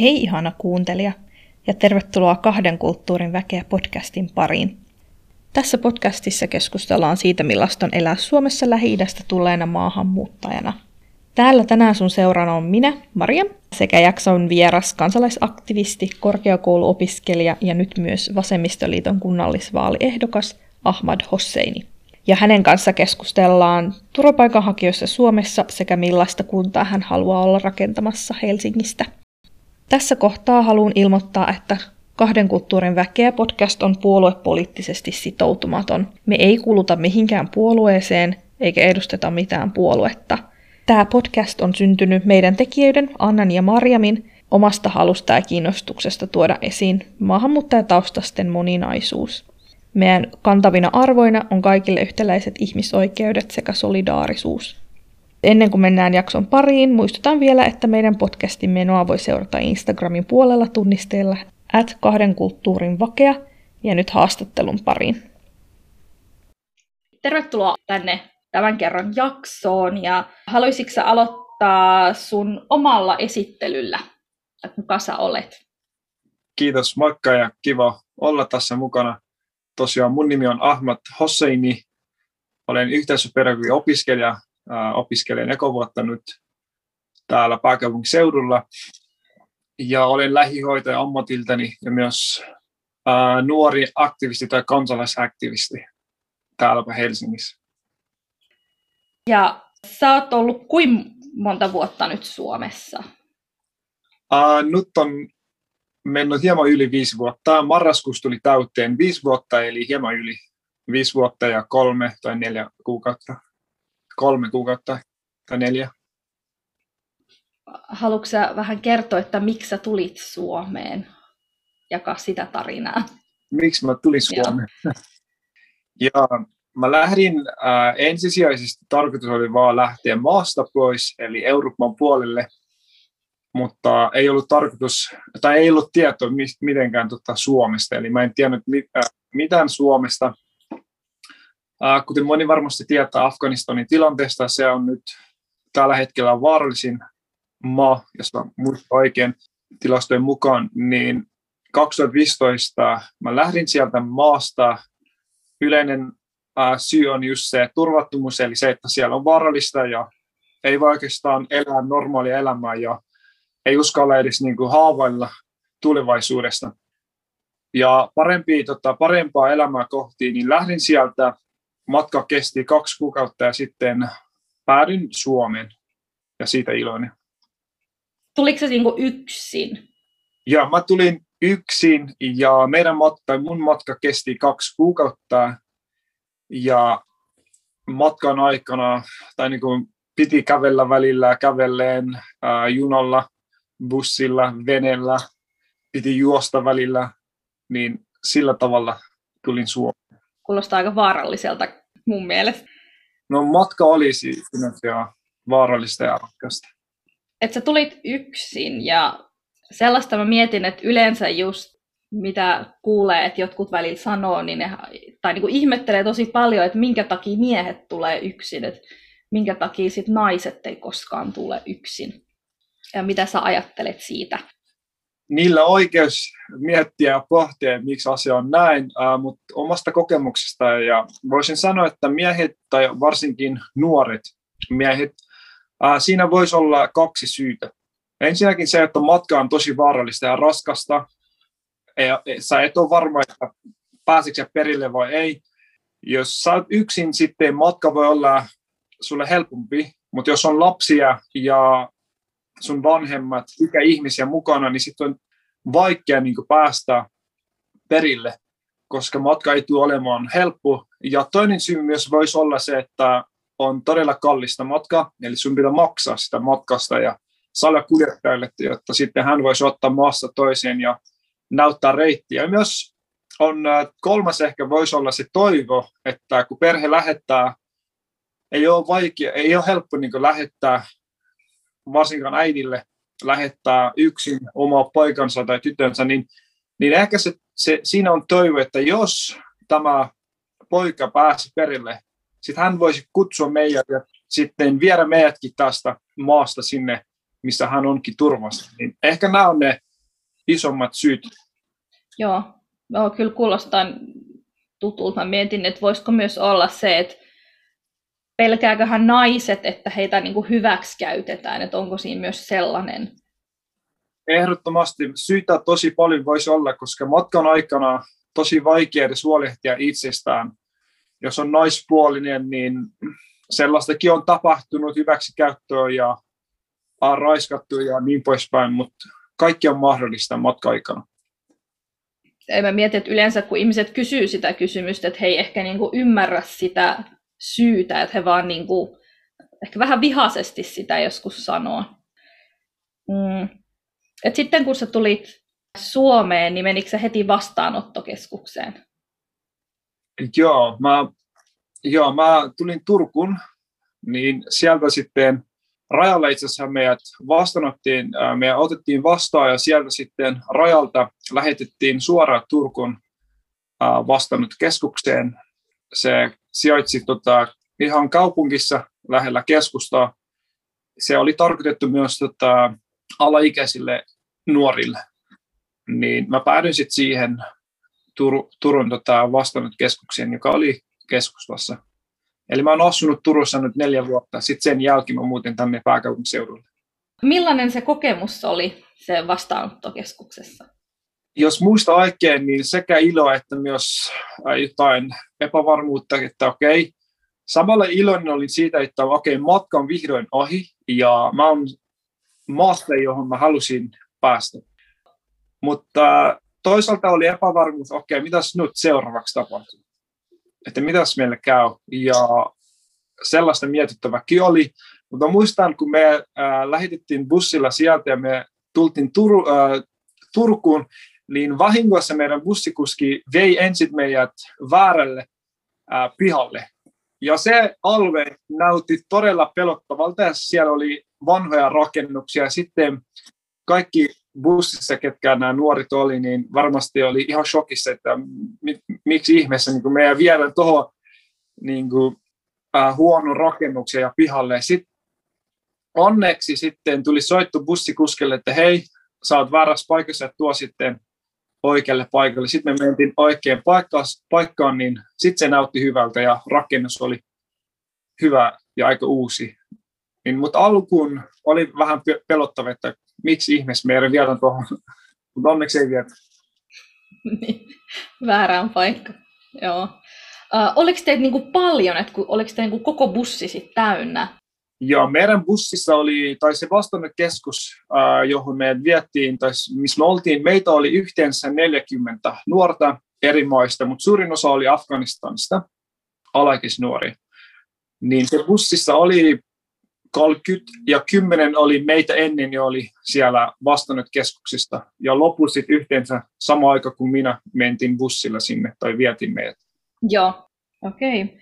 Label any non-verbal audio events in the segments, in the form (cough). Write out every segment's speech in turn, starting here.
Hei ihana kuuntelija ja tervetuloa Kahden kulttuurin väkeä podcastin pariin. Tässä podcastissa keskustellaan siitä, millaista on elää Suomessa Lähi-idästä tulleena maahanmuuttajana. Täällä tänään sun seurana on minä, Maria, sekä jakson vieras kansalaisaktivisti, korkeakouluopiskelija ja nyt myös Vasemmistoliiton kunnallisvaaliehdokas Ahmad Hosseini. Ja hänen kanssa keskustellaan turvapaikanhakijoissa Suomessa sekä millaista kuntaa hän haluaa olla rakentamassa Helsingistä – tässä kohtaa haluan ilmoittaa, että Kahden kulttuurin väkeä podcast on puoluepoliittisesti sitoutumaton. Me ei kuluta mihinkään puolueeseen eikä edusteta mitään puoluetta. Tämä podcast on syntynyt meidän tekijöiden Annan ja Marjamin omasta halusta ja kiinnostuksesta tuoda esiin maahanmuuttajataustasten moninaisuus. Meidän kantavina arvoina on kaikille yhtäläiset ihmisoikeudet sekä solidaarisuus. Ennen kuin mennään jakson pariin, muistutan vielä, että meidän podcastin menoa voi seurata Instagramin puolella tunnisteella at kahden kulttuurin vakea ja nyt haastattelun pariin. Tervetuloa tänne tämän kerran jaksoon ja haluaisitko aloittaa sun omalla esittelyllä, että kuka sä olet? Kiitos, moikka ja kiva olla tässä mukana. Tosiaan mun nimi on Ahmad Hosseini. Olen yhteisöpedagogi opiskelija opiskelen ekovuotta nyt täällä pääkaupunkiseudulla. Ja olen lähihoitaja ammatiltani ja myös ää, nuori aktivisti tai kansalaisaktivisti täällä Helsingissä. Ja sä oot ollut kuin monta vuotta nyt Suomessa? Ää, nyt on mennyt hieman yli viisi vuotta. Marraskuussa tuli täyteen viisi vuotta, eli hieman yli viisi vuotta ja kolme tai neljä kuukautta kolme kuukautta tai neljä. Haluatko vähän kertoa, että miksi sä tulit Suomeen? Jakaa sitä tarinaa. Miksi mä tulin Suomeen? (laughs) ja mä lähdin äh, ensisijaisesti, tarkoitus oli vaan lähteä maasta pois, eli Euroopan puolelle, mutta ei ollut tarkoitus, tai ei ollut tietoa mitenkään tota Suomesta, eli mä en tiennyt mit, äh, mitään Suomesta, Kuten moni varmasti tietää Afganistanin tilanteesta, se on nyt tällä hetkellä vaarallisin maa, jos mä muistan oikein tilastojen mukaan, niin 2015 mä lähdin sieltä maasta. Yleinen ää, syy on just se turvattomuus, eli se, että siellä on vaarallista ja ei voi oikeastaan elää normaalia elämää ja ei uskalla edes niin kuin haavailla tulevaisuudesta. Ja parempi, tota, parempaa elämää kohti, niin lähdin sieltä matka kesti kaksi kuukautta ja sitten päädyin Suomeen ja siitä iloinen. Tuliko se niinku yksin? Ja mä tulin yksin ja meidän matka, mun matka kesti kaksi kuukautta ja matkan aikana tai niin kuin piti kävellä välillä kävelleen ää, junalla, bussilla, venellä, piti juosta välillä, niin sillä tavalla tulin Suomeen kuulostaa aika vaaralliselta mun mielestä. No matka oli siinä vaarallista ja raskasta. Että sä tulit yksin ja sellaista mä mietin, että yleensä just mitä kuulee, että jotkut välillä sanoo, niin ne, tai niin kuin ihmettelee tosi paljon, että minkä takia miehet tulee yksin, että minkä takia sit naiset ei koskaan tule yksin. Ja mitä sä ajattelet siitä? Niillä oikeus miettiä ja pohtia, miksi asia on näin, mutta omasta kokemuksesta ja voisin sanoa, että miehet tai varsinkin nuoret miehet, siinä voisi olla kaksi syytä. Ensinnäkin se, että matka on tosi vaarallista ja raskasta. Ja sä et ole varma, että pääseekö perille vai ei. Jos sä oot yksin, sitten matka voi olla sulle helpompi, mutta jos on lapsia ja sun vanhemmat ikäihmisiä mukana, niin sitten on vaikea niin päästä perille, koska matka ei tule olemaan helppo. Ja toinen syy myös voisi olla se, että on todella kallista matka, eli sun pitää maksaa sitä matkasta ja salakuljettajalle, jotta sitten hän voisi ottaa maassa toiseen ja näyttää reittiä. Ja myös on kolmas ehkä voisi olla se toivo, että kun perhe lähettää, ei ole vaikea, ei ole helppo niin lähettää varsinkaan äidille lähettää yksin oma poikansa tai tytönsä, niin, niin ehkä se, se, siinä on toivo, että jos tämä poika pääsi perille, sitten hän voisi kutsua meidät ja sitten viedä meidätkin tästä maasta sinne, missä hän onkin turvassa. Niin ehkä nämä on ne isommat syyt. Joo, no, kyllä kuulostaa tutulta. Mä mietin, että voisiko myös olla se, että pelkääköhän naiset, että heitä niin kuin hyväksi käytetään, että onko siinä myös sellainen? Ehdottomasti syitä tosi paljon voisi olla, koska matkan aikana tosi vaikea edes huolehtia itsestään. Jos on naispuolinen, niin sellaistakin on tapahtunut hyväksikäyttöä ja on raiskattu ja niin poispäin, mutta kaikki on mahdollista matka-aikana. Mä mietin, että yleensä kun ihmiset kysyy sitä kysymystä, että he ei ehkä niin kuin ymmärrä sitä syytä, että he vaan niin kuin, ehkä vähän vihaisesti sitä joskus sanoo. Mm. Et sitten kun sä tulit Suomeen, niin menikö sä heti vastaanottokeskukseen? Joo, mä, joo, mä tulin Turkuun, niin sieltä sitten rajalla itse asiassa meidät vastaanottiin, me otettiin vastaan ja sieltä sitten rajalta lähetettiin suoraan Turkun vastaanottokeskukseen. Se sijaitsi tota, ihan kaupungissa lähellä keskustaa. Se oli tarkoitettu myös tota, alaikäisille nuorille. Niin mä päädyin sitten siihen Tur- Turun tota, vastaanottokeskukseen, joka oli keskustassa. Eli mä oon asunut Turussa nyt neljä vuotta, sitten sen jälkeen mä muutin tänne pääkaupunkiseudulle. Millainen se kokemus oli se vastaanottokeskuksessa? Jos muista oikein, niin sekä ilo että myös jotain epävarmuutta, että okei, samalla iloinen olin siitä, että okei, matka on vihdoin ohi ja mä oon maasta, johon mä halusin päästä. Mutta toisaalta oli epävarmuus, okei, mitäs nyt seuraavaksi tapahtuu? että mitäs meille käy. Ja sellaista mietittäväkin oli. Mutta muistan, kun me äh, lähetettiin bussilla sieltä ja me tultiin Tur- äh, Turkuun, niin vahingossa meidän bussikuski vei ensin meidät väärälle äh, pihalle. Ja se alue näytti todella pelottavalta ja siellä oli vanhoja rakennuksia. Sitten kaikki bussissa, ketkä nämä nuoret oli, niin varmasti oli ihan shokissa, että miksi ihmeessä niin meidän viedään tuohon niin kuin, äh, huonon rakennuksen ja pihalle. Sitten onneksi sitten tuli soittu bussikuskelle, että hei, sä oot väärässä paikassa, että tuo sitten oikealle paikalle. Sitten me mentiin oikein paikkaan, paikkaan niin sitten se näytti hyvältä ja rakennus oli hyvä ja aika uusi. Niin, mutta alkuun oli vähän pelottava, että miksi ihmeessä meidän viedään tuohon, mutta onneksi ei vietä. niin, väärään paikka. Joo. Uh, oliko teitä niinku paljon, että oliko teitä niinku koko bussi sit täynnä? Joo, meidän bussissa oli, tai se vastaanottokeskus, johon me viettiin, tai missä me oltiin, meitä oli yhteensä 40 nuorta eri maista, mutta suurin osa oli Afganistanista, alaikäisnuori. Niin se bussissa oli 30 ja 10 oli meitä ennen jo oli siellä vastannut keskuksista. Ja loput sitten yhteensä sama aika kuin minä mentiin bussilla sinne tai vietin meidät. Joo, okei. Okay.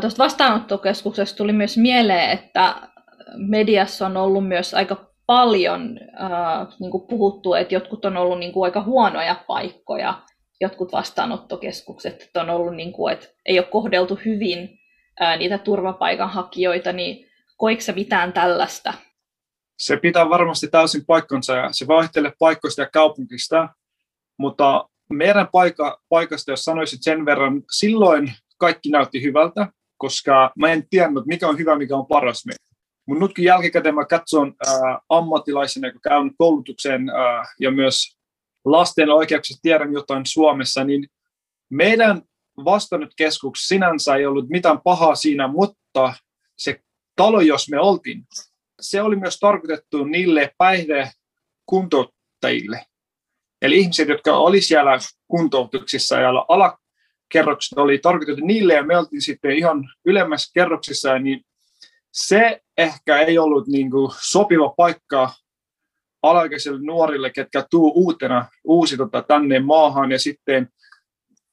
Tuosta vastaanottokeskuksesta tuli myös mieleen, että mediassa on ollut myös aika paljon äh, niin kuin puhuttu, että jotkut on ollut niin kuin aika huonoja paikkoja, jotkut vastaanottokeskukset, että on ollut, niin kuin, että ei ole kohdeltu hyvin äh, niitä turvapaikanhakijoita, niin Koiko sä mitään tällaista? Se pitää varmasti täysin paikkansa ja se vaihtelee paikoista ja kaupunkista, mutta meidän paikka, paikasta, jos sanoisit sen verran, silloin kaikki näytti hyvältä, koska mä en tiennyt, mikä on hyvä, mikä on paras meitä. Mutta nytkin jälkikäteen mä katson äh, ammattilaisena, kun käyn koulutuksen äh, ja myös lasten oikeuksista tiedän jotain Suomessa, niin meidän vastannut keskuks sinänsä ei ollut mitään pahaa siinä, mutta se talo, jos me oltiin, se oli myös tarkoitettu niille päihdekuntouttajille. Eli ihmiset, jotka oli siellä kuntoutuksissa ja alakerrokset oli tarkoitettu niille ja me oltiin sitten ihan ylemmässä kerroksissa, niin se ehkä ei ollut niin kuin sopiva paikka alaikäisille nuorille, ketkä tuu uutena uusi tota, tänne maahan ja sitten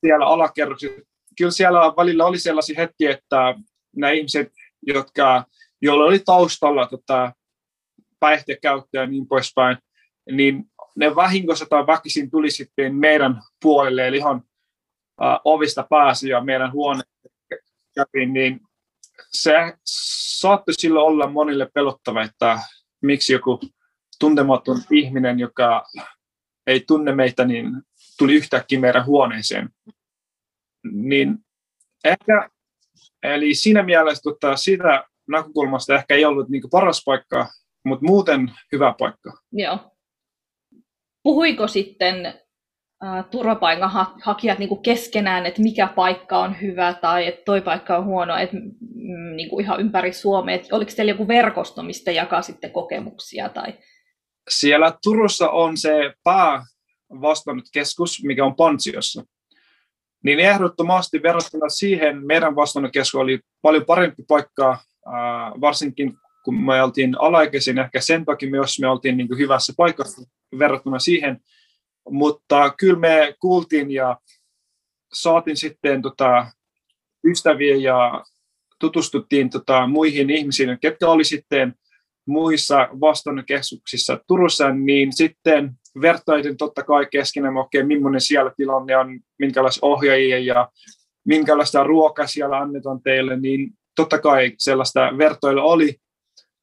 siellä alakerroksissa. Kyllä siellä välillä oli sellaisia hetkiä, että nämä ihmiset, jotka jolla oli taustalla tota, päihtekäyttöä ja niin poispäin, niin ne vahingossa tai väkisin tuli sitten meidän puolelle, eli ihan uh, ovista pääsi ja meidän huone kävi, niin se saattoi silloin olla monille pelottava, että miksi joku tuntematon ihminen, joka ei tunne meitä, niin tuli yhtäkkiä meidän huoneeseen. Niin ehkä, eli siinä mielessä tota, sitä näkökulmasta ehkä ei ollut niin paras paikka, mutta muuten hyvä paikka. Joo. Puhuiko sitten äh, turvapaikanhakijat niin keskenään, että mikä paikka on hyvä tai että toi paikka on huono, että niin kuin ihan ympäri Suomea. Että oliko teillä joku verkosto, mistä jakaa sitten kokemuksia? Tai... Siellä Turussa on se pää keskus, mikä on Pansiossa. Niin ehdottomasti verrattuna siihen meidän vastaanottokeskus oli paljon parempi paikka, varsinkin kun me oltiin alaikäisiä, ehkä sen takia myös me oltiin niin hyvässä paikassa verrattuna siihen, mutta kyllä me kuultiin ja saatiin sitten tota, ystäviä ja tutustuttiin tota, muihin ihmisiin, ketkä oli sitten muissa vastaanottokeskuksissa Turussa, niin sitten vertailin totta kai keskenään, okei, okay, millainen siellä tilanne on, minkälaisia ohjaajia ja minkälaista ruokaa siellä annetaan teille, niin totta kai sellaista vertailua oli,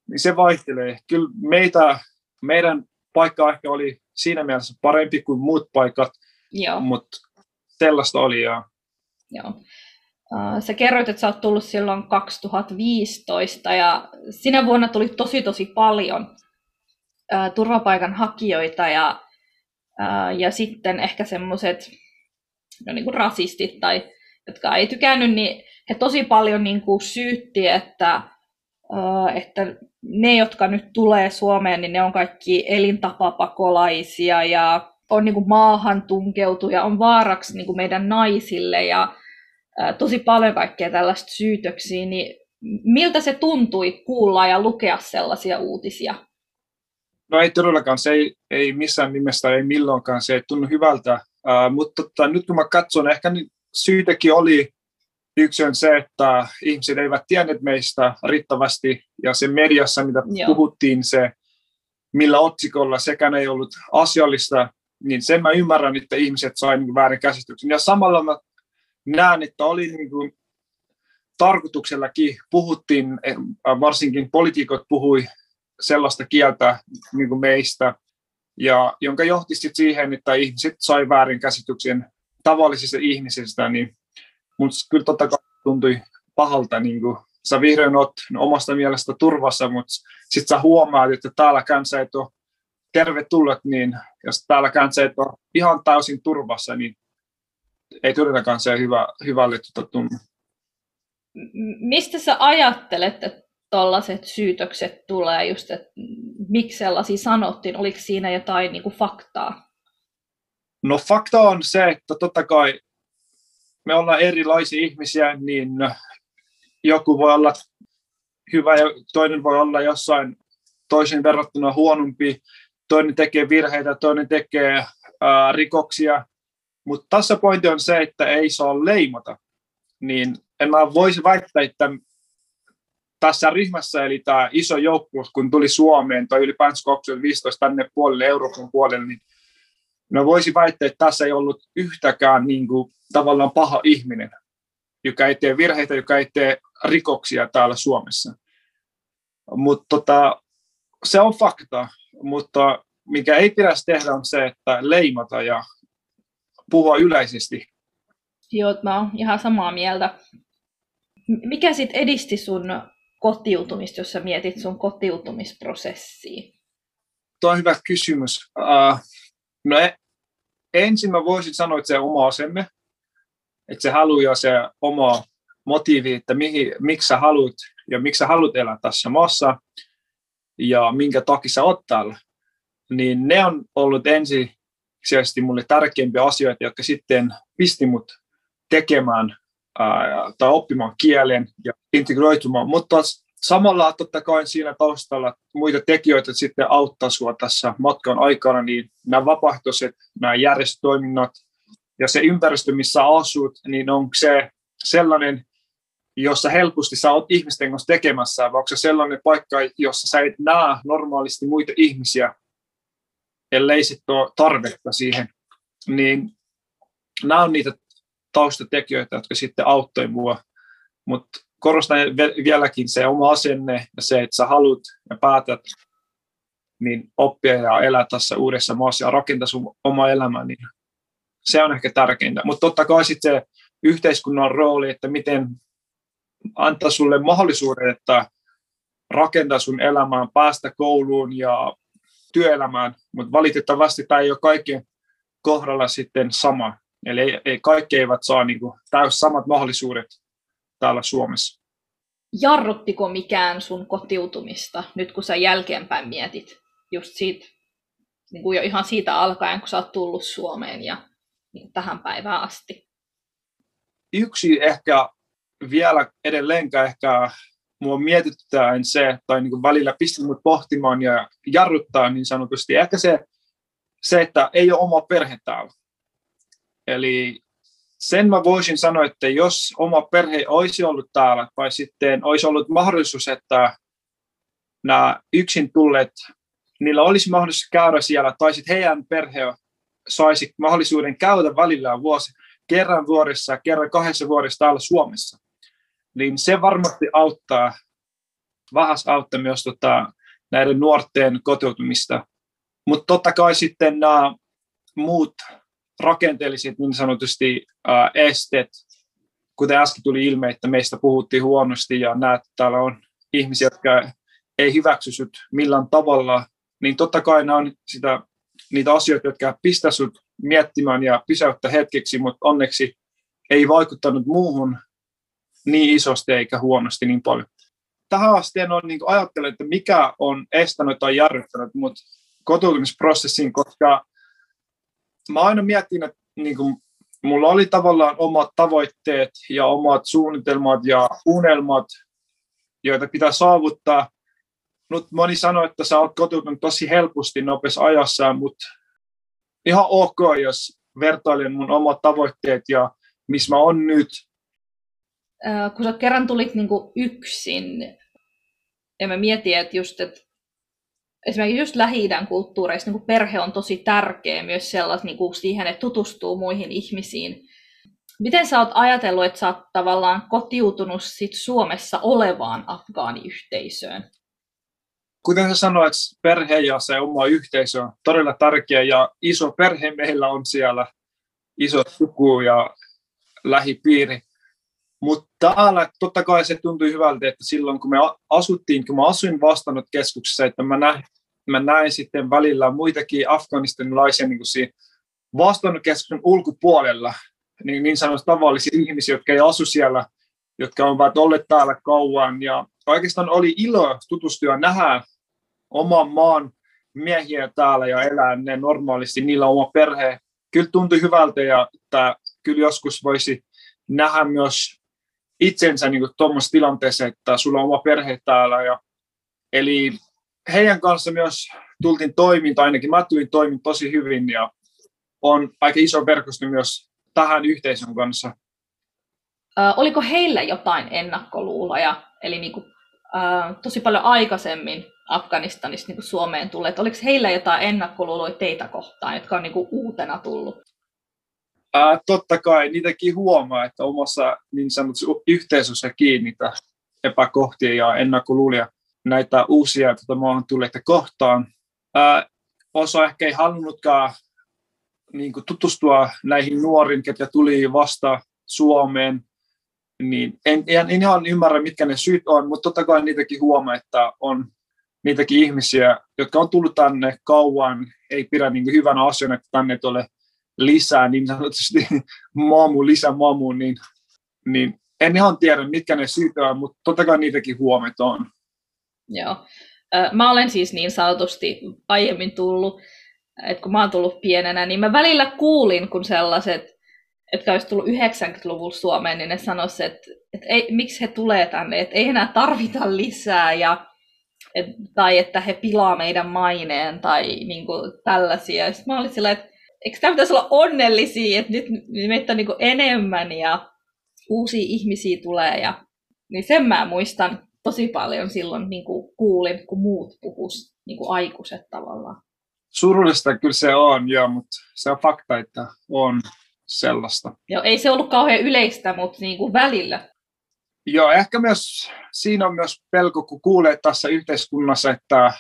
niin se vaihtelee. Kyllä meitä, meidän paikka ehkä oli siinä mielessä parempi kuin muut paikat, Joo. mutta sellaista oli. Ja... Joo. Sä kerroit, että sä oot tullut silloin 2015 ja sinä vuonna tuli tosi tosi paljon turvapaikanhakijoita ja, ja sitten ehkä semmoiset no niin kuin rasistit tai jotka ei tykännyt, niin he tosi paljon niin kuin syytti, että, että ne, jotka nyt tulee Suomeen, niin ne on kaikki elintapapakolaisia ja on niin kuin maahan tunkeutuja, on vaaraksi niin kuin meidän naisille ja tosi paljon kaikkea tällaista syytöksiä, niin miltä se tuntui kuulla ja lukea sellaisia uutisia? No ei todellakaan, se ei, ei missään nimessä, ei milloinkaan, se ei tunnu hyvältä, uh, mutta tota, nyt kun mä katson, ehkä syytäkin oli Yksi on se, että ihmiset eivät tienneet meistä riittävästi, ja se mediassa, mitä Joo. puhuttiin, se millä otsikolla sekään ei ollut asiallista, niin sen mä ymmärrän, että ihmiset saivat niin väärin käsityksen. Ja samalla mä näen, että oli niin kuin, tarkoituksellakin puhuttiin, eh, varsinkin poliitikot puhui sellaista kieltä niin kuin meistä, ja jonka johti siihen, että ihmiset sai väärin käsityksen tavallisista ihmisistä, niin mutta kyllä totta kai tuntui pahalta, niin kuin sä vihdoin oot omasta mielestä turvassa, mutta sitten sä huomaat, että täälläkään sä et ole tervetullut, niin jos täälläkään sä et ole ihan täysin turvassa, niin ei todellakaan se hyvä, hyvälle tuota tunnu. Mistä sä ajattelet, että tällaiset syytökset tulee, just, että miksi sellaisia sanottiin? Oliko siinä jotain niin kuin faktaa? No fakta on se, että totta kai me ollaan erilaisia ihmisiä, niin joku voi olla hyvä ja toinen voi olla jossain toisen verrattuna huonompi, toinen tekee virheitä, toinen tekee ää, rikoksia, mutta tässä pointti on se, että ei saa leimata. Niin en mä voisi väittää, että tässä ryhmässä, eli tämä iso joukko, kun tuli Suomeen tai ylipäänsä 2015 tänne puolelle, Euroopan puolelle, niin no voisi väittää, että tässä ei ollut yhtäkään niin kuin, tavallaan paha ihminen, joka ei tee virheitä, joka ei tee rikoksia täällä Suomessa. Mutta tota, se on fakta, mutta mikä ei pidä tehdä on se, että leimata ja puhua yleisesti. Joo, mä oon ihan samaa mieltä. Mikä sitten edisti sun kotiutumista, jos sä mietit sun kotiutumisprosessia? Tuo on hyvä kysymys. Uh, no e- ensin mä voisin sanoa, että se oma asenne, että se halu ja se oma motiivi, että mihin, miksi sä haluat ja miksi sä haluat elää tässä maassa ja minkä takia sä oot täällä, niin ne on ollut ensisijaisesti mulle tärkeimpiä asioita, jotka sitten pisti mut tekemään ää, tai oppimaan kielen ja integroitumaan, mutta samalla totta kai siinä taustalla muita tekijöitä sitten auttaa sinua tässä matkan aikana, niin nämä vapaaehtoiset, nämä järjestötoiminnat ja se ympäristö, missä asut, niin onko se sellainen, jossa helposti sä oot ihmisten kanssa tekemässä, vai onko se sellainen paikka, jossa sä et näe normaalisti muita ihmisiä, ellei sitten ole tarvetta siihen, niin nämä on niitä taustatekijöitä, jotka sitten auttoi mua. Mutta korostan vieläkin se oma asenne ja se, että sä haluat ja päätät niin oppia ja elää tässä uudessa maassa ja rakentaa sun oma elämä, niin se on ehkä tärkeintä. Mutta totta kai sitten se yhteiskunnan rooli, että miten antaa sulle mahdollisuuden, että rakentaa sun elämään, päästä kouluun ja työelämään, mutta valitettavasti tämä ei ole kaikkien kohdalla sitten sama. Eli ei, ei, kaikki eivät saa niin kuin, täys samat mahdollisuudet täällä Suomessa. Jarruttiko mikään sun kotiutumista, nyt kun sä jälkeenpäin mietit, just siitä, niin kuin jo ihan siitä alkaen, kun sä oot tullut Suomeen ja niin tähän päivään asti? Yksi ehkä vielä edelleenkään ehkä mua mietityttää se, tai niin kuin välillä pistää mut pohtimaan ja jarruttaa niin sanotusti, ehkä se, se, että ei ole oma perhe täällä. Eli sen mä voisin sanoa, että jos oma perhe olisi ollut täällä, tai sitten olisi ollut mahdollisuus, että nämä yksin tulleet, niillä olisi mahdollisuus käydä siellä, tai sitten heidän perhe saisi mahdollisuuden käydä välillä vuosi, kerran vuodessa, kerran kahdessa vuodessa täällä Suomessa niin se varmasti auttaa, vähäs auttaa myös tota, näiden nuorten kotoutumista. Mutta totta kai sitten nämä muut rakenteelliset niin sanotusti ää, esteet, kuten äsken tuli ilme, että meistä puhuttiin huonosti ja näet, että täällä on ihmisiä, jotka ei hyväksy sut millään tavalla, niin totta kai nämä on sitä, niitä asioita, jotka pistää sut miettimään ja pysäyttää hetkeksi, mutta onneksi ei vaikuttanut muuhun niin isosti eikä huonosti niin paljon. Tähän asti en ole niin ajatellut, että mikä on estänyt tai jarruttanut mut kotoutumisprosessiin, koska mä aina mietin, että niin kuin, mulla oli tavallaan omat tavoitteet ja omat suunnitelmat ja unelmat, joita pitää saavuttaa. Nyt moni sanoi, että sä oot kotoutunut tosi helposti nopeassa ajassa, mutta ihan ok, jos vertailen mun omat tavoitteet ja missä mä oon nyt kun sä kerran tulit niin kuin yksin, ja mä mietin, että just, että esimerkiksi just lähi kulttuureissa niin kuin perhe on tosi tärkeä myös sellais, niin kuin siihen, että tutustuu muihin ihmisiin. Miten sä oot ajatellut, että sä oot tavallaan kotiutunut sit Suomessa olevaan afgaaniyhteisöön? Kuten sä sanoit, perhe ja se oma yhteisö on todella tärkeä ja iso perhe meillä on siellä, iso suku ja lähipiiri. Mutta täällä totta kai se tuntui hyvältä, että silloin kun me asuttiin, kun mä asuin vastaanotkeskuksessa, että mä näin, mä näin sitten välillä muitakin afganistanilaisia niin siinä vastaanotkeskuksen ulkopuolella, niin, niin sanotusti tavallisia ihmisiä, jotka ei asu siellä, jotka ovat olleet täällä kauan. Ja oikeastaan oli ilo tutustua nähdä oman maan miehiä täällä ja elää ne normaalisti, niillä on oma perhe. Kyllä tuntui hyvältä ja että kyllä joskus voisi nähdä myös itsensä niin tuommoisessa tilanteessa, että sulla on oma perhe täällä. Ja, eli heidän kanssa myös tultiin toiminta, ainakin mä tulin toimin tosi hyvin ja on aika iso verkosto myös tähän yhteisön kanssa. Ö, oliko heillä jotain ennakkoluuloja, eli niin kuin, ö, tosi paljon aikaisemmin Afganistanista niin kuin Suomeen tulleet, oliko heillä jotain ennakkoluuloja teitä kohtaan, jotka on niin kuin uutena tullut? Ää, totta kai niitäkin huomaa, että omassa niin sanotussa yhteisössä kiinnitä epäkohtia ja ennakkoluulia näitä uusia tuota, maahan tulleita kohtaan. Ää, osa ehkä ei halunnutkaan niin kuin, tutustua näihin nuoriin, ketkä tuli vasta Suomeen, niin en, en, en ihan ymmärrä, mitkä ne syyt on, mutta totta kai niitäkin huomaa, että on niitäkin ihmisiä, jotka on tullut tänne kauan, ei pidä niin hyvänä asiana, että tänne tulee lisää niin sanotusti (laughs) mamu, lisämamu, niin, niin en ihan tiedä, mitkä ne syyt on, mutta totta kai niitäkin huomet on. Joo. Mä olen siis niin sanotusti aiemmin tullut, että kun mä oon tullut pienenä, niin mä välillä kuulin, kun sellaiset, että olisi tullut 90-luvulla Suomeen, niin ne sanoisivat, että, että ei, miksi he tulee tänne, että ei enää tarvita lisää, ja, et, tai että he pilaa meidän maineen, tai niin kuin, tällaisia. Sitten mä olin sillä, että eikö tämä pitäisi olla onnellisia, että nyt meitä on niin enemmän ja uusia ihmisiä tulee. Ja, niin sen mä muistan tosi paljon silloin niin kuin kuulin, kun muut puhus niin kuin aikuiset tavallaan. Surullista kyllä se on, joo, mutta se on fakta, että on sellaista. Joo, ei se ollut kauhean yleistä, mutta niin kuin välillä. Joo, ehkä myös siinä on myös pelko, kun kuulee tässä yhteiskunnassa, että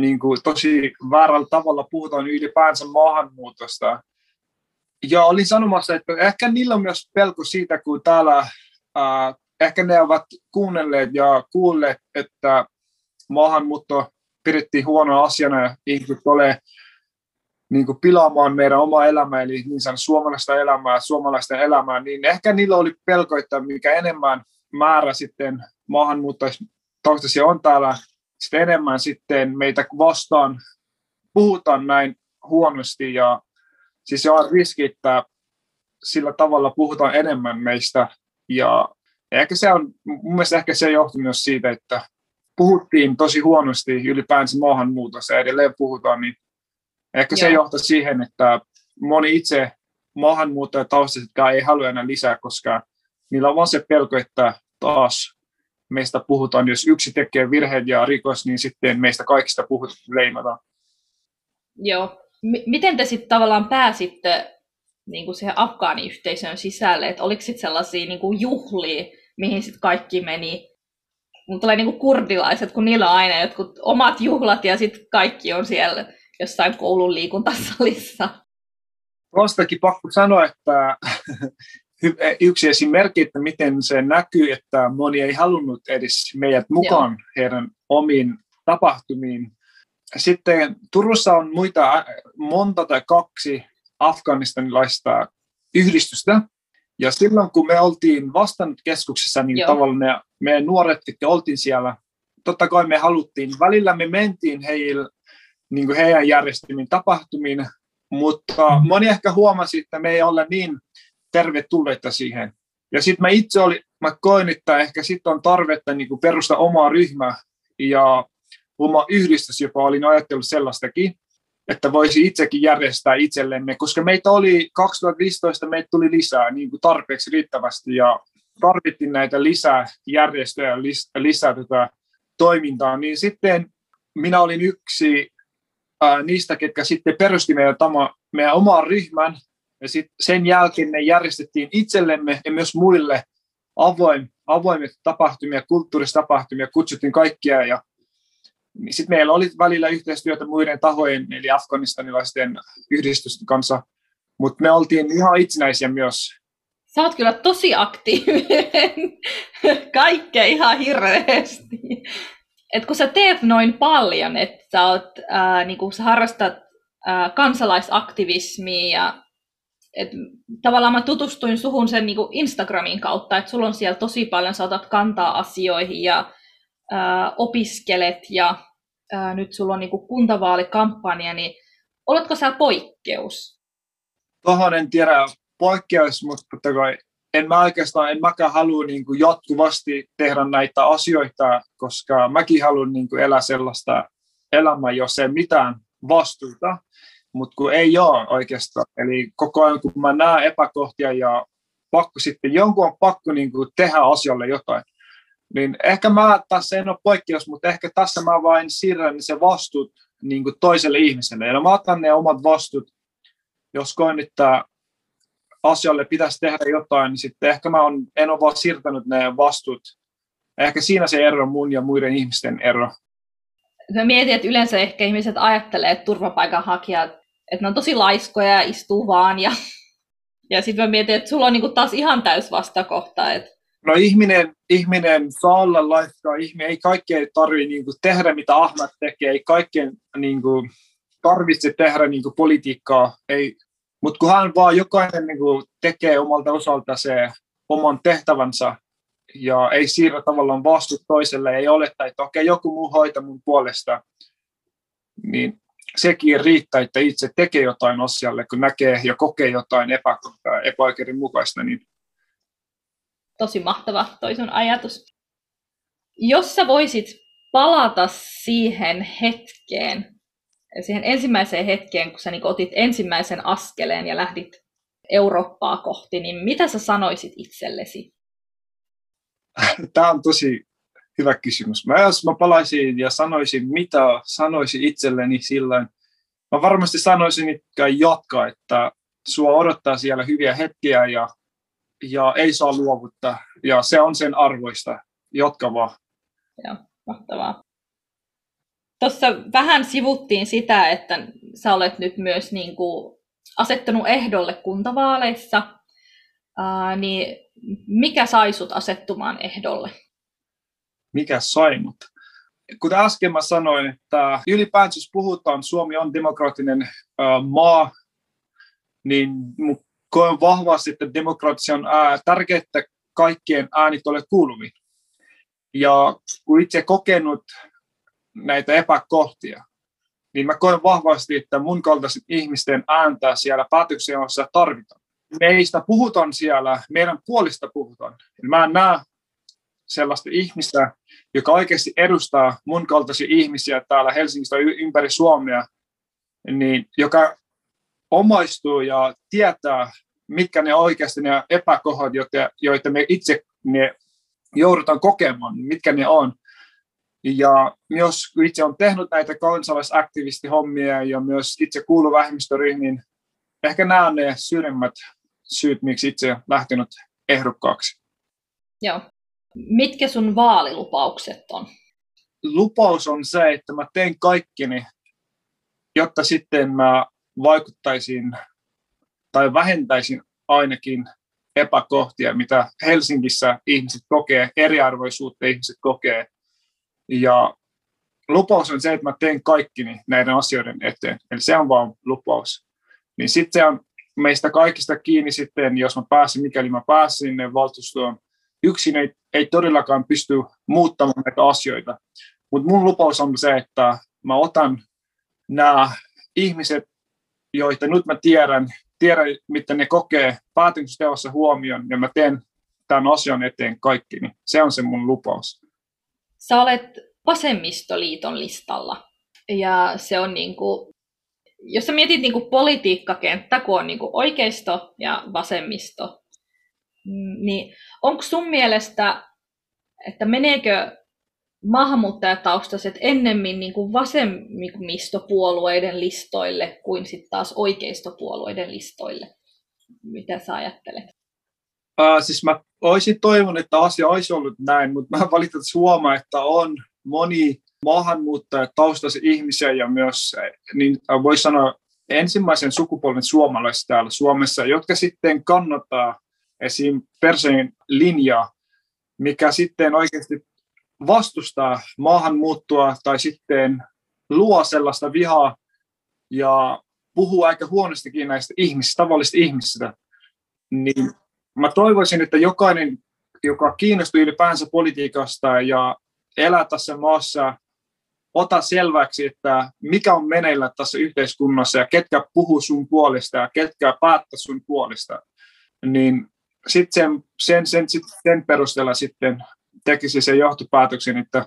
niin kuin, tosi väärällä tavalla puhutaan ylipäänsä maahanmuutosta. Ja olin sanomassa, että ehkä niillä on myös pelko siitä, kun täällä ää, ehkä ne ovat kuunnelleet ja kuulleet, että maahanmuutto pidettiin huono asiana ja ihmiset ole niin kuin pilaamaan meidän omaa elämää, eli niin sanottu suomalaista elämää, suomalaisten elämää, niin ehkä niillä oli pelko, että mikä enemmän määrä sitten maahanmuuttajia on täällä, sitten enemmän sitten meitä vastaan puhutaan näin huonosti ja siis se on riski, että sillä tavalla puhutaan enemmän meistä ja ehkä se on, mun mielestä ehkä se johtuu myös siitä, että puhuttiin tosi huonosti ylipäänsä maahanmuutossa ja edelleen puhutaan, niin ehkä Joo. se johtaa siihen, että moni itse maahanmuuttajataustaisetkaan ei halua enää lisää, koska niillä on vaan se pelko, että taas meistä puhutaan, jos yksi tekee virheen ja rikos, niin sitten meistä kaikista puhutaan, leimataan. Joo. M- miten te sitten tavallaan pääsitte niin kuin siihen afgaaniyhteisön sisälle, että oliko sitten sellaisia niin kuin juhlia, mihin sitten kaikki meni. Mutta tulee niinku kurdilaiset, kun niillä on aina jotkut omat juhlat ja sitten kaikki on siellä jossain koulun liikuntasalissa. Tuostakin pakko sanoa, että (laughs) yksi esimerkki, että miten se näkyy, että moni ei halunnut edes meidät mukaan Joo. heidän omiin tapahtumiin. Sitten Turussa on muita monta tai kaksi afganistanilaista yhdistystä, ja silloin kun me oltiin keskuksessa, niin Joo. tavallaan me, me nuoret, jotka oltiin siellä, totta kai me haluttiin, välillä me mentiin heille, niin heidän järjestämiin tapahtumiin, mutta moni ehkä huomasi, että me ei ole niin tervetulleita siihen. Ja sitten mä itse oli, mä koin, että ehkä sitten on tarvetta niin kuin perustaa omaa ryhmää. Ja oma yhdistys jopa olin ajatellut sellaistakin, että voisi itsekin järjestää itsellemme, koska meitä oli 2015, meitä tuli lisää niin kuin tarpeeksi riittävästi. Ja tarvittiin näitä lisää järjestöjä, lisää tätä toimintaa, niin sitten minä olin yksi ää, niistä, ketkä sitten perusti meidän, tama, meidän oman ryhmän, ja sitten sen jälkeen ne järjestettiin itsellemme ja myös muille avoim, avoimet tapahtumia, kulttuuristapahtumia, kutsuttiin kaikkia ja sitten meillä oli välillä yhteistyötä muiden tahojen, eli afganistanilaisten yhdistysten kanssa, mutta me oltiin ihan itsenäisiä myös. Sä oot kyllä tosi aktiivinen. (laughs) Kaikkea ihan hirveästi. Et kun sä teet noin paljon, että sä, oot, ää, niinku, sä harrastat ää, kansalaisaktivismia ja et, tavallaan mä tutustuin suhun sen niinku Instagramin kautta, että sulla on siellä tosi paljon, sä otat kantaa asioihin ja ää, opiskelet ja ää, nyt sulla on niinku kuntavaalikampanja, niin oletko sä poikkeus? Tuohon en tiedä poikkeus, mutta kai en mä oikeastaan, en mäkään halua niin kuin jatkuvasti tehdä näitä asioita, koska mäkin haluan niin kuin elää sellaista elämää, jos ei mitään vastuuta, mutta kun ei ole oikeastaan. Eli koko ajan, kun mä näen epäkohtia ja pakko sitten, jonkun on pakko niin kuin tehdä asialle jotain, niin ehkä mä tässä en ole poikkeus, mutta ehkä tässä mä vain siirrän se vastuut niin kuin toiselle ihmiselle. Ja mä otan ne omat vastuut, jos koen, että asialle pitäisi tehdä jotain, niin sitten ehkä mä on, en ole vaan siirtänyt ne vastuut. Ehkä siinä se ero mun ja muiden ihmisten ero. Mä mietin, että yleensä ehkä ihmiset ajattelee, että turvapaikanhakijat, että ne on tosi laiskoja ja istuu vaan. Ja, ja sitten mä mietin, että sulla on niinku taas ihan täys vastakohta, että No ihminen, ihminen saa olla laittaa, ihminen ei kaikkea tarvitse niin kuin, tehdä, mitä Ahmed tekee, ei kaikkeen niin kuin, tarvitse tehdä niin kuin, politiikkaa, ei, mutta kun hän vaan jokainen niin kuin, tekee omalta osalta se oman tehtävänsä ja ei siirrä tavallaan vastuut toiselle, ei oleta, että okei, okay, joku muu hoitaa mun puolesta, niin sekin riittää, että itse tekee jotain asialle, kun näkee ja kokee jotain epäkohtaa, epäoikeudenmukaista, niin tosi mahtava toi sun ajatus. Jos sä voisit palata siihen hetkeen, siihen ensimmäiseen hetkeen, kun sä niin otit ensimmäisen askeleen ja lähdit Eurooppaa kohti, niin mitä sä sanoisit itsellesi? Tämä on tosi hyvä kysymys. Mä, jos mä palaisin ja sanoisin, mitä sanoisin itselleni silloin, mä varmasti sanoisin, että jatka, että sua odottaa siellä hyviä hetkiä ja ja ei saa luovuttaa. Ja se on sen arvoista. Jatka vaan. Joo, mahtavaa. Tuossa vähän sivuttiin sitä, että sä olet nyt myös niin kuin asettanut ehdolle kuntavaaleissa, Ää, niin mikä sai sut asettumaan ehdolle? Mikä sai mut? Kuten äsken mä sanoin, että ylipäänsä jos puhutaan, Suomi on demokraattinen maa, niin koen vahvasti, että demokratia on ää, tärkeää, että kaikkien äänit ole kuuluviin. Ja kun itse kokenut näitä epäkohtia, niin mä koen vahvasti, että mun kaltaisen ihmisten ääntä siellä päätöksenteossa tarvitaan. Meistä puhutaan siellä, meidän puolista puhutaan. Mä en näe sellaista ihmistä, joka oikeasti edustaa mun kaltaisia ihmisiä täällä Helsingistä ympäri Suomea, niin joka omaistuu ja tietää, mitkä ne oikeasti ne epäkohdat, joita, joita me itse ne joudutaan kokemaan, mitkä ne on. Ja myös kun itse on tehnyt näitä kansalaisaktivistihommia ja myös itse kuulu vähemmistöryhmiin, ehkä nämä on ne syydemmät syyt, miksi itse lähtenyt ehdokkaaksi. Joo. Mitkä sun vaalilupaukset on? Lupaus on se, että mä teen kaikkini, jotta sitten mä vaikuttaisin tai vähentäisin ainakin epäkohtia, mitä Helsingissä ihmiset kokee, eriarvoisuutta ihmiset kokee. Ja lupaus on se, että mä teen kaikkini näiden asioiden eteen. Eli se on vaan lupaus. Niin sitten se on meistä kaikista kiinni sitten, jos mä pääsen, mikäli mä pääsen sinne valtuustoon. Yksin ei, ei todellakaan pysty muuttamaan näitä asioita. Mutta mun lupaus on se, että mä otan nämä ihmiset, joita nyt mä tiedän, tiedän, mitä ne kokee päätöksenteossa huomioon, ja mä teen tämän asian eteen kaikki, niin se on se mun lupaus. Sä olet vasemmistoliiton listalla, ja se on niin kuin, jos sä mietit niin kuin politiikkakenttä, kun on niin kuin oikeisto ja vasemmisto, mm, niin onko sun mielestä, että meneekö maahanmuuttajataustaiset ennemmin niin kuin vasemmistopuolueiden listoille kuin sitten taas oikeistopuolueiden listoille. Mitä sä ajattelet? Uh, siis mä olisin toivonut, että asia olisi ollut näin, mutta mä valitettavasti huomaan, että on moni maahanmuuttajataustaisia ihmisiä ja myös, niin voi sanoa, ensimmäisen sukupolven suomalaiset täällä Suomessa, jotka sitten kannattaa esim. Perseen linjaa, mikä sitten oikeasti vastustaa maahanmuuttoa tai sitten luo sellaista vihaa ja puhuu aika huonostikin näistä ihmisistä, tavallisista ihmisistä, niin mä toivoisin, että jokainen, joka kiinnostuu ylipäänsä politiikasta ja elää tässä maassa, ota selväksi, että mikä on meneillä tässä yhteiskunnassa ja ketkä puhuu sun puolesta ja ketkä päättää sun puolesta. Niin sitten sen, sen, sen, sen perusteella sitten tekisi sen johtopäätöksen, että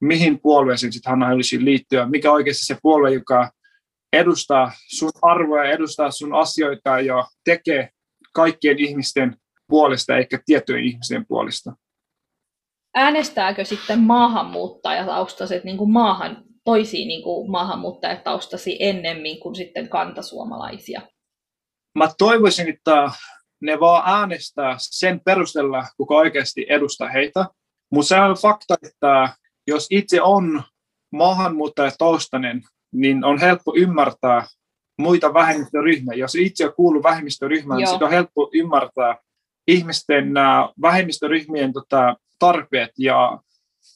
mihin puolueeseen sitten hän haluaisi liittyä, mikä oikeasti se puolue, joka edustaa sun arvoja, edustaa sun asioita ja tekee kaikkien ihmisten puolesta eikä tiettyjen ihmisten puolesta. Äänestääkö sitten maahanmuuttajataustaiset niin kuin maahan, toisiin niin kuin maahanmuuttajataustasi ennemmin kuin sitten kantasuomalaisia? Mä toivoisin, että ne vaan äänestää sen perusteella, kuka oikeasti edustaa heitä. Mutta se on fakta, että jos itse on maahanmuuttajataustainen, niin on helppo ymmärtää muita vähemmistöryhmiä. Jos itse kuuluu vähemmistöryhmään, niin on helppo ymmärtää ihmisten vähemmistöryhmien tota, tarpeet ja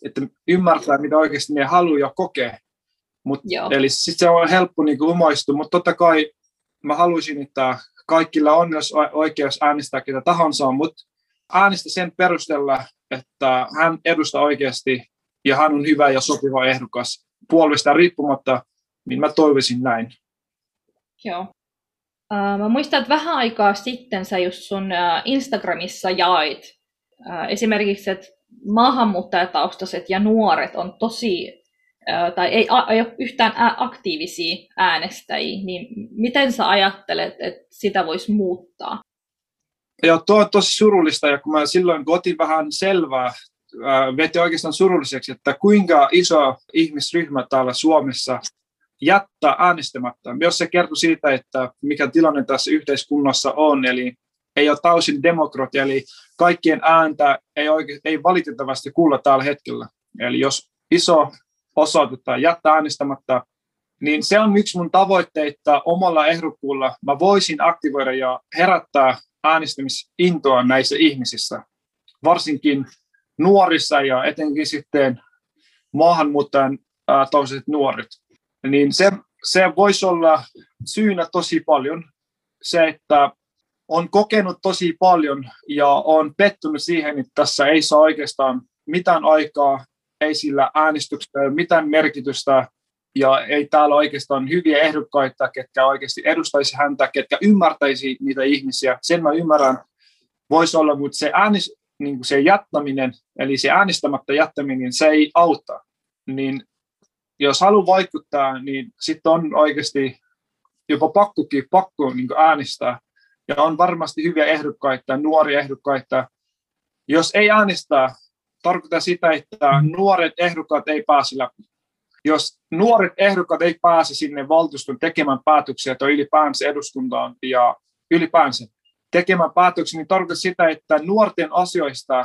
että ymmärtää, mitä oikeasti ne haluaa ja kokee. Mut, eli sitten se on helppo niin umoistua, mutta totta kai mä haluaisin, että kaikilla on myös oikeus äänestää ketä tahansa, mutta äänestä sen perusteella, että hän edustaa oikeasti ja hän on hyvä ja sopiva ehdokas puolueesta riippumatta, niin mä toivoisin näin. Joo. Mä muistan, että vähän aikaa sitten sä just sun Instagramissa jait uh, esimerkiksi, että maahanmuuttajataustaiset ja nuoret on tosi tai ei, ei ole yhtään aktiivisia äänestäjiä, niin miten sä ajattelet, että sitä voisi muuttaa? Ja tuo on tosi surullista, ja kun mä silloin otin vähän selvää, veti oikeastaan surulliseksi, että kuinka iso ihmisryhmä täällä Suomessa jättää äänestämättä. Myös se kertoo siitä, että mikä tilanne tässä yhteiskunnassa on, eli ei ole täysin demokratia, eli kaikkien ääntä ei, oikein, ei valitettavasti kuulla tällä hetkellä. Eli jos iso osoitetta jättää äänestämättä, niin se on yksi mun tavoitteita omalla ehdokkuulla. Mä voisin aktivoida ja herättää äänestämisintoa näissä ihmisissä, varsinkin nuorissa ja etenkin sitten maahanmuuttajan toiset nuoret. Niin se, se voisi olla syynä tosi paljon se, että on kokenut tosi paljon ja on pettynyt siihen, että tässä ei saa oikeastaan mitään aikaa, ei sillä äänestyksellä mitään merkitystä ja ei täällä oikeastaan hyviä ehdokkaita, ketkä oikeasti edustaisi häntä, ketkä ymmärtäisi niitä ihmisiä. Sen mä ymmärrän, voisi olla, mutta se, äänis, niin kuin se jättäminen, eli se äänestämättä jättäminen, se ei auta. Niin jos haluaa vaikuttaa, niin sitten on oikeasti jopa pakkokin, pakko niin äänestää. Ja on varmasti hyviä ehdokkaita, nuoria ehdokkaita. Jos ei äänestää, tarkoittaa sitä, että nuoret ehdokkaat ei pääse läpi. Jos nuoret ehdokkaat ei pääse sinne valtuuston tekemään päätöksiä tai ylipäänsä eduskuntaan ja ylipäänsä tekemään päätöksiä, niin tarkoittaa sitä, että nuorten asioista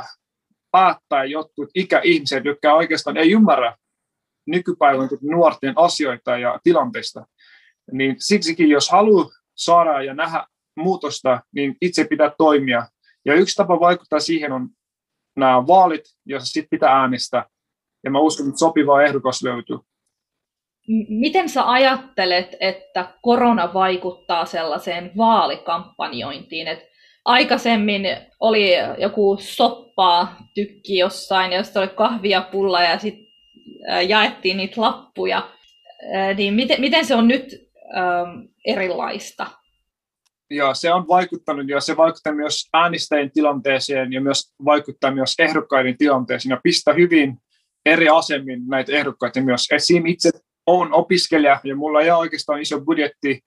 päättää jotkut ikäihmiset, jotka oikeastaan ei ymmärrä nykypäivän nuorten asioita ja tilanteista. Niin siksikin, jos haluaa saada ja nähdä muutosta, niin itse pitää toimia. Ja yksi tapa vaikuttaa siihen on nämä vaalit, joissa sitten pitää äänestää. Ja mä uskon, että sopiva ehdokas löytyy. Miten sä ajattelet, että korona vaikuttaa sellaiseen vaalikampanjointiin? Et aikaisemmin oli joku soppaa tykki jossain, josta oli kahvia pulla ja sitten jaettiin niitä lappuja. Niin miten, miten se on nyt ähm, erilaista? Ja se on vaikuttanut ja se vaikuttaa myös äänestäjien tilanteeseen ja myös vaikuttaa myös ehdokkaiden tilanteeseen ja pistää hyvin eri asemin näitä ehdokkaita myös. Esim. itse olen opiskelija ja mulla ei ole oikeastaan iso budjetti.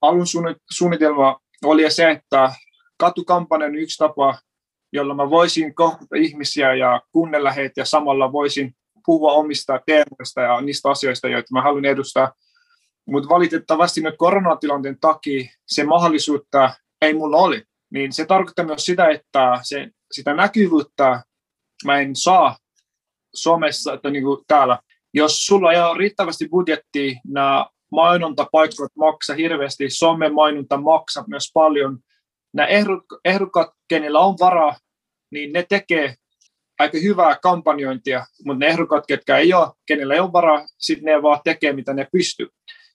Alun suunnitelma oli se, että katukampanja on yksi tapa, jolla mä voisin kohdata ihmisiä ja kuunnella heitä ja samalla voisin puhua omista teemoista ja niistä asioista, joita mä haluan edustaa. Mutta valitettavasti nyt koronatilanteen takia se mahdollisuutta ei mulla ole. Niin se tarkoittaa myös sitä, että se, sitä näkyvyyttä mä en saa somessa, että niin kuin täällä. Jos sulla ei ole riittävästi budjettia, nämä mainontapaikkoja maksaa hirveästi, some-mainonta maksaa myös paljon. Nämä ehdokkaat, kenellä on varaa, niin ne tekee aika hyvää kampanjointia, mutta ne ehdokkaat, ketkä ei ole, kenellä ei ole varaa, sitten ne vaan tekee, mitä ne pystyy.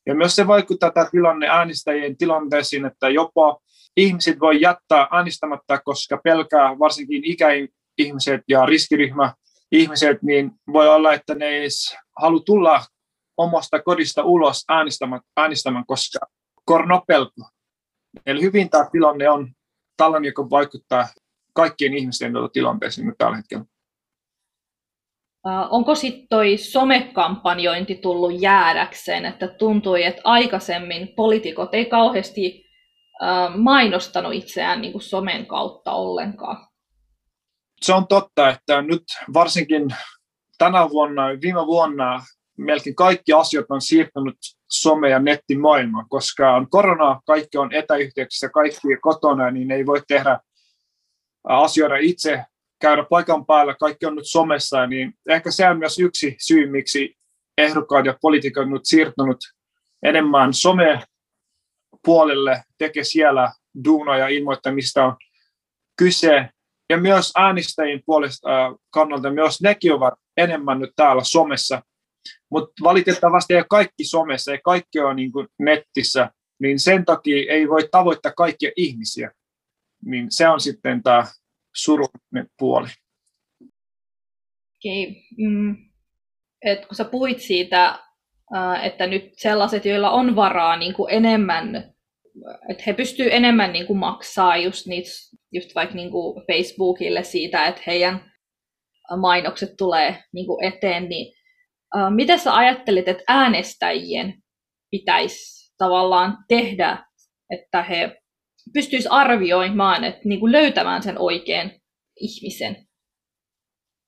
Ja myös se vaikuttaa tämä tilanne äänestäjien tilanteisiin, että jopa ihmiset voi jättää äänestämättä, koska pelkää varsinkin ikäihmiset ja riskiryhmä ihmiset, niin voi olla, että ne ei halua tulla omasta kodista ulos äänestämään, äänestämään koska koronapelko. Eli hyvin tämä tilanne on tällainen, joka vaikuttaa kaikkien ihmisten tilanteeseen tällä hetkellä. Onko sitten toi somekampanjointi tullut jäädäkseen, että tuntui, että aikaisemmin poliitikot ei kauheasti mainostanut itseään niin kuin somen kautta ollenkaan? Se on totta, että nyt varsinkin tänä vuonna, viime vuonna melkein kaikki asiat on siirtynyt some- ja nettimaailmaan, koska on korona, kaikki on etäyhteyksissä, kaikki kotona, niin ei voi tehdä asioida itse, käydä paikan päällä, kaikki on nyt somessa, niin ehkä se on myös yksi syy, miksi ehdokkaat ja poliitikot on nyt siirtynyt enemmän some-puolelle, tekee siellä duunoja ja ilmoittamista on kyse. Ja myös äänestäjien puolesta äh, kannalta myös nekin ovat enemmän nyt täällä somessa. Mutta valitettavasti ei kaikki somessa, ei kaikki ole niin netissä, niin sen takia ei voi tavoittaa kaikkia ihmisiä. Niin se on sitten tämä surullinen puoli. Okei. Okay. Mm. Et kun sä puhuit siitä, että nyt sellaiset, joilla on varaa niin kuin enemmän, että he pystyvät enemmän niin kuin maksaa just, niitä, just vaikka niin kuin Facebookille siitä, että heidän mainokset tulee niin kuin eteen, niin uh, mitä sä ajattelit, että äänestäjien pitäisi tavallaan tehdä, että he pystyisi arvioimaan, että niin kuin löytämään sen oikean ihmisen?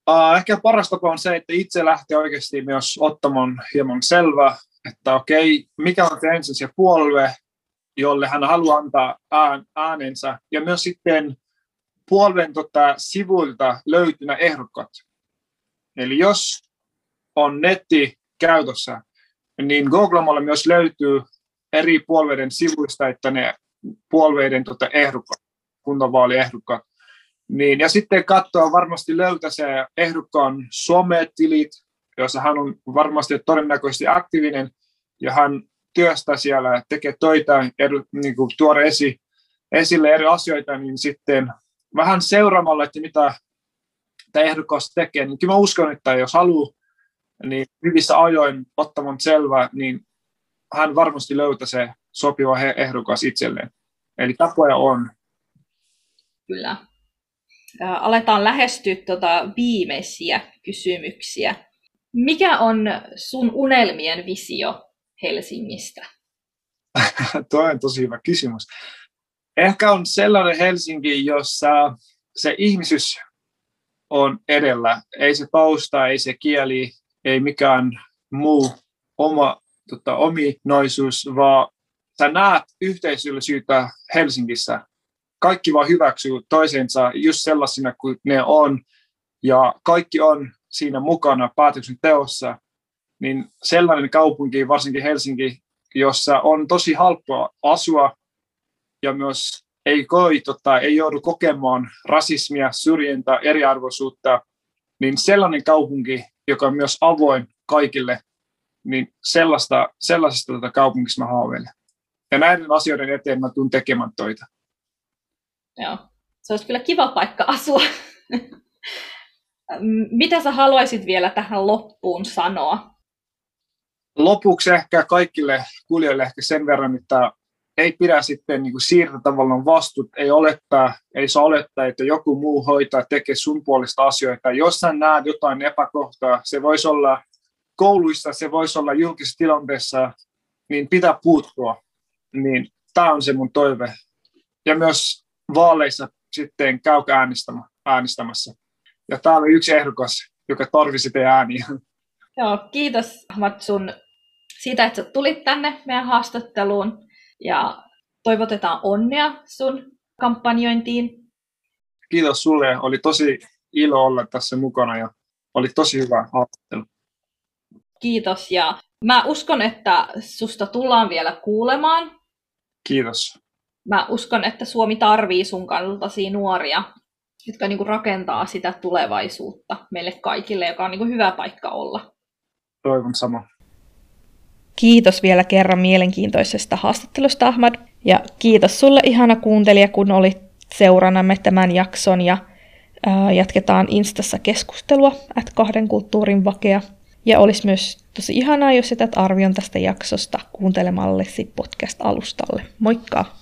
Uh, ehkä paras tapa on se, että itse lähtee oikeasti myös ottamaan hieman selvää, että okei, mikä on se ensisijainen puolue, jolle hän haluaa antaa ään, äänensä, ja myös sitten puolueen tota, sivuilta löytynä ehdokkaat. Eli jos on netti käytössä, niin Googlemalle myös löytyy eri puolueiden sivuista, että ne puolueiden tota, ehdokkaat, kuntavaaliehdokkaat. Niin, ja sitten katsoa varmasti löytää se ehdokkaan sometilit, jossa hän on varmasti todennäköisesti aktiivinen, ja hän työstää siellä, tekee töitä, eri, niin kuin tuoda esi, esille eri asioita, niin sitten vähän seuraamalla, että mitä tämä ehdokas tekee, niin kyllä mä uskon, että jos haluaa niin hyvissä ajoin ottamaan selvää, niin hän varmasti löytää se sopiva ehdokas itselleen. Eli tapoja on. Kyllä. Aletaan lähestyä tuota viimeisiä kysymyksiä. Mikä on sun unelmien visio Helsingistä? (laughs) Tuo on tosi hyvä kysymys. Ehkä on sellainen Helsinki, jossa se ihmisyys on edellä. Ei se tausta, ei se kieli, ei mikään muu oma tota, ominoisuus, vaan sä näet yhteisöllisyyttä Helsingissä. Kaikki vaan hyväksyy toisensa just sellaisina kuin ne on, ja kaikki on siinä mukana päätöksenteossa, niin sellainen kaupunki, varsinkin Helsinki, jossa on tosi halpaa asua ja myös ei, koi, tota, ei joudu kokemaan rasismia, syrjintää, eriarvoisuutta, niin sellainen kaupunki, joka on myös avoin kaikille, niin sellaista, sellaisesta tota kaupungista mä haaveilen. Ja näiden asioiden eteen mä tuun tekemään töitä. Joo, se olisi kyllä kiva paikka asua. Mitä sä haluaisit vielä tähän loppuun sanoa? Lopuksi ehkä kaikille kuulijoille ehkä sen verran, että ei pidä sitten niin kuin siirtää tavallaan vastuut, ei olettaa, ei saa olettaa, että joku muu hoitaa, tekee sun puolesta asioita. Jos sä näet jotain epäkohtaa, se voisi olla kouluissa, se voisi olla julkisessa tilanteessa, niin pitää puuttua. Niin tämä on se mun toive. Ja myös vaaleissa sitten käykää äänestämässä. Ja täällä on yksi ehdokas, joka tarvisi teidän ääniä. (laughs) Joo, kiitos Ahmad sun siitä, että tulit tänne meidän haastatteluun ja toivotetaan onnea sun kampanjointiin. Kiitos sulle, oli tosi ilo olla tässä mukana ja oli tosi hyvä haastattelu. Kiitos ja mä uskon, että susta tullaan vielä kuulemaan. Kiitos. Mä uskon, että Suomi tarvii sun kaltaisia nuoria, jotka niin rakentaa sitä tulevaisuutta meille kaikille, joka on niin hyvä paikka olla. Toivon sama. Kiitos vielä kerran mielenkiintoisesta haastattelusta, Ahmad. Ja kiitos sulle ihana kuuntelija, kun olit seuranamme tämän jakson. Ja ää, jatketaan Instassa keskustelua, at kahden kulttuurin vakea. Ja olisi myös tosi ihanaa, jos jätät arvion tästä jaksosta kuuntelemallesi podcast-alustalle. Moikka!